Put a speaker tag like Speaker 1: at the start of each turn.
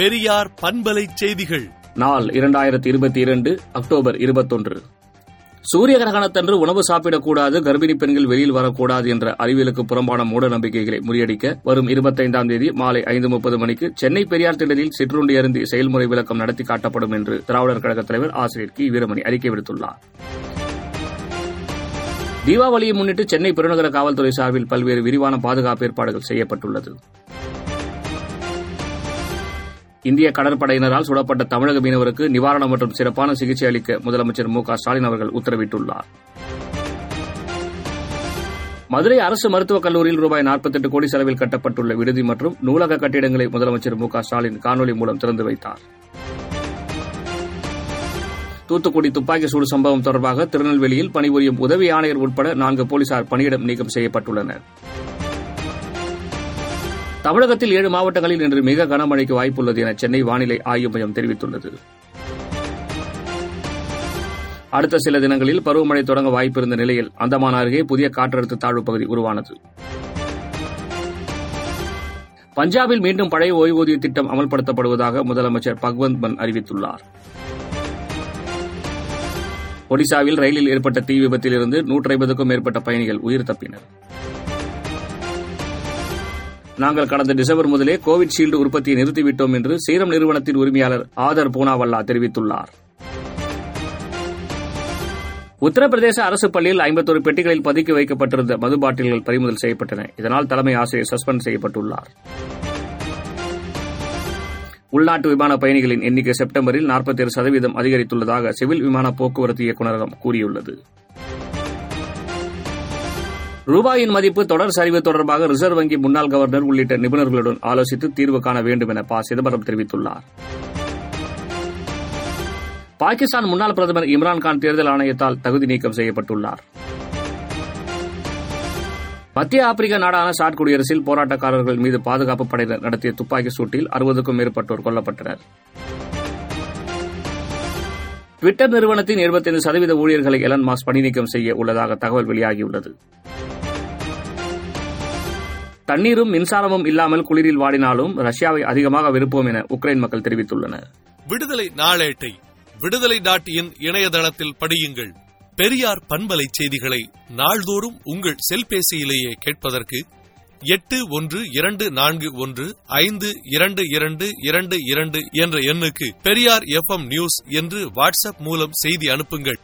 Speaker 1: பெரியார் பண்பலை செய்திகள்
Speaker 2: நாள் இரண்டாயிரத்தி இருபத்தி இரண்டு அக்டோபர் இருபத்தொன்று சூரிய கிரகணத்தன்று உணவு சாப்பிடக்கூடாது கர்ப்பிணி பெண்கள் வெளியில் வரக்கூடாது என்ற அறிவியலுக்கு புறம்பான மூட நம்பிக்கைகளை முறியடிக்க வரும் இருபத்தைந்தாம் தேதி மாலை ஐந்து முப்பது மணிக்கு சென்னை பெரியார் திடலில் சிற்றுண்டி அருந்தி செயல்முறை விளக்கம் நடத்தி காட்டப்படும் என்று திராவிடர் கழகத் தலைவர் ஆசிரியர் கி வீரமணி அறிக்கை விடுத்துள்ளார் தீபாவளியை முன்னிட்டு சென்னை பெருநகர காவல்துறை சார்பில் பல்வேறு விரிவான பாதுகாப்பு ஏற்பாடுகள் செய்யப்பட்டுள்ளது இந்திய கடற்படையினரால் சுடப்பட்ட தமிழக மீனவருக்கு நிவாரணம் மற்றும் சிறப்பான சிகிச்சை அளிக்க முதலமைச்சர் மு ஸ்டாலின் அவர்கள் உத்தரவிட்டுள்ளார் மதுரை அரசு மருத்துவக் கல்லூரியில் ரூபாய் நாற்பத்தெட்டு கோடி செலவில் கட்டப்பட்டுள்ள விடுதி மற்றும் நூலக கட்டிடங்களை முதலமைச்சர் மு ஸ்டாலின் காணொலி மூலம் திறந்து வைத்தார் தூத்துக்குடி துப்பாக்கி சூடு சம்பவம் தொடர்பாக திருநெல்வேலியில் பணிபுரியும் உதவி ஆணையர் உட்பட நான்கு போலீசார் பணியிடம் நீக்கம் செய்யப்பட்டுள்ளனா் தமிழகத்தில் ஏழு மாவட்டங்களில் இன்று மிக கனமழைக்கு வாய்ப்புள்ளது என சென்னை வானிலை ஆய்வு மையம் தெரிவித்துள்ளது அடுத்த சில தினங்களில் பருவமழை தொடங்க வாய்ப்பிருந்த நிலையில் அந்தமான் அருகே புதிய காற்றழுத்த தாழ்வு பகுதி உருவானது பஞ்சாபில் மீண்டும் பழைய ஓய்வூதிய திட்டம் அமல்படுத்தப்படுவதாக முதலமைச்சர் பக்வந்த் மன் அறிவித்துள்ளார் ஒடிசாவில் ரயிலில் ஏற்பட்ட தீ விபத்திலிருந்து நூற்றி ஐம்பதுக்கும் மேற்பட்ட பயணிகள் உயிர் தப்பினர் நாங்கள் கடந்த டிசம்பர் முதலே கோவிஷீல்டு உற்பத்தியை நிறுத்திவிட்டோம் என்று சீரம் நிறுவனத்தின் உரிமையாளர் ஆதர் பூனாவல்லா தெரிவித்துள்ளார் உத்தரப்பிரதேச அரசு பள்ளியில் ஐம்பத்தொரு பெட்டிகளில் பதுக்கி வைக்கப்பட்டிருந்த மது பாட்டில்கள் பறிமுதல் செய்யப்பட்டன இதனால் தலைமை ஆசிரியர் சஸ்பெண்ட் செய்யப்பட்டுள்ளார் உள்நாட்டு விமான பயணிகளின் எண்ணிக்கை செப்டம்பரில் நாற்பத்தேழு சதவீதம் அதிகரித்துள்ளதாக சிவில் விமான போக்குவரத்து இயக்குநரகம் கூறியுள்ளது ரூபாயின் மதிப்பு தொடர் சரிவு தொடர்பாக ரிசர்வ் வங்கி முன்னாள் கவர்னர் உள்ளிட்ட நிபுணர்களுடன் ஆலோசித்து தீர்வு காண வேண்டும் என ப சிதம்பரம் தெரிவித்துள்ளார் பாகிஸ்தான் முன்னாள் பிரதமர் இம்ரான்கான் தேர்தல் ஆணையத்தால் தகுதி நீக்கம் செய்யப்பட்டுள்ளார் மத்திய ஆப்பிரிக்க நாடான சாட் குடியரசில் போராட்டக்காரர்கள் மீது பாதுகாப்பு படையினர் நடத்திய துப்பாக்கி சூட்டில் அறுபதுக்கும் மேற்பட்டோர் கொல்லப்பட்டனர் ட்விட்டர் நிறுவனத்தின் இருபத்தைந்து சதவீத ஊழியர்களை எலன் மாஸ் பணிநீக்கம் செய்ய உள்ளதாக தகவல் வெளியாகியுள்ளது தண்ணீரும் மின்சாரமும் இல்லாமல் குளிரில் வாடினாலும் ரஷ்யாவை அதிகமாக விருப்போம் என உக்ரைன் மக்கள் தெரிவித்துள்ளனர்
Speaker 1: விடுதலை நாளேட்டை விடுதலை டாட் இணையதளத்தில் படியுங்கள் பெரியார் பண்பலை செய்திகளை நாள்தோறும் உங்கள் செல்பேசியிலேயே கேட்பதற்கு எட்டு ஒன்று இரண்டு நான்கு ஒன்று ஐந்து இரண்டு இரண்டு இரண்டு இரண்டு என்ற எண்ணுக்கு பெரியார் எஃப் நியூஸ் என்று வாட்ஸ்அப் மூலம் செய்தி அனுப்புங்கள்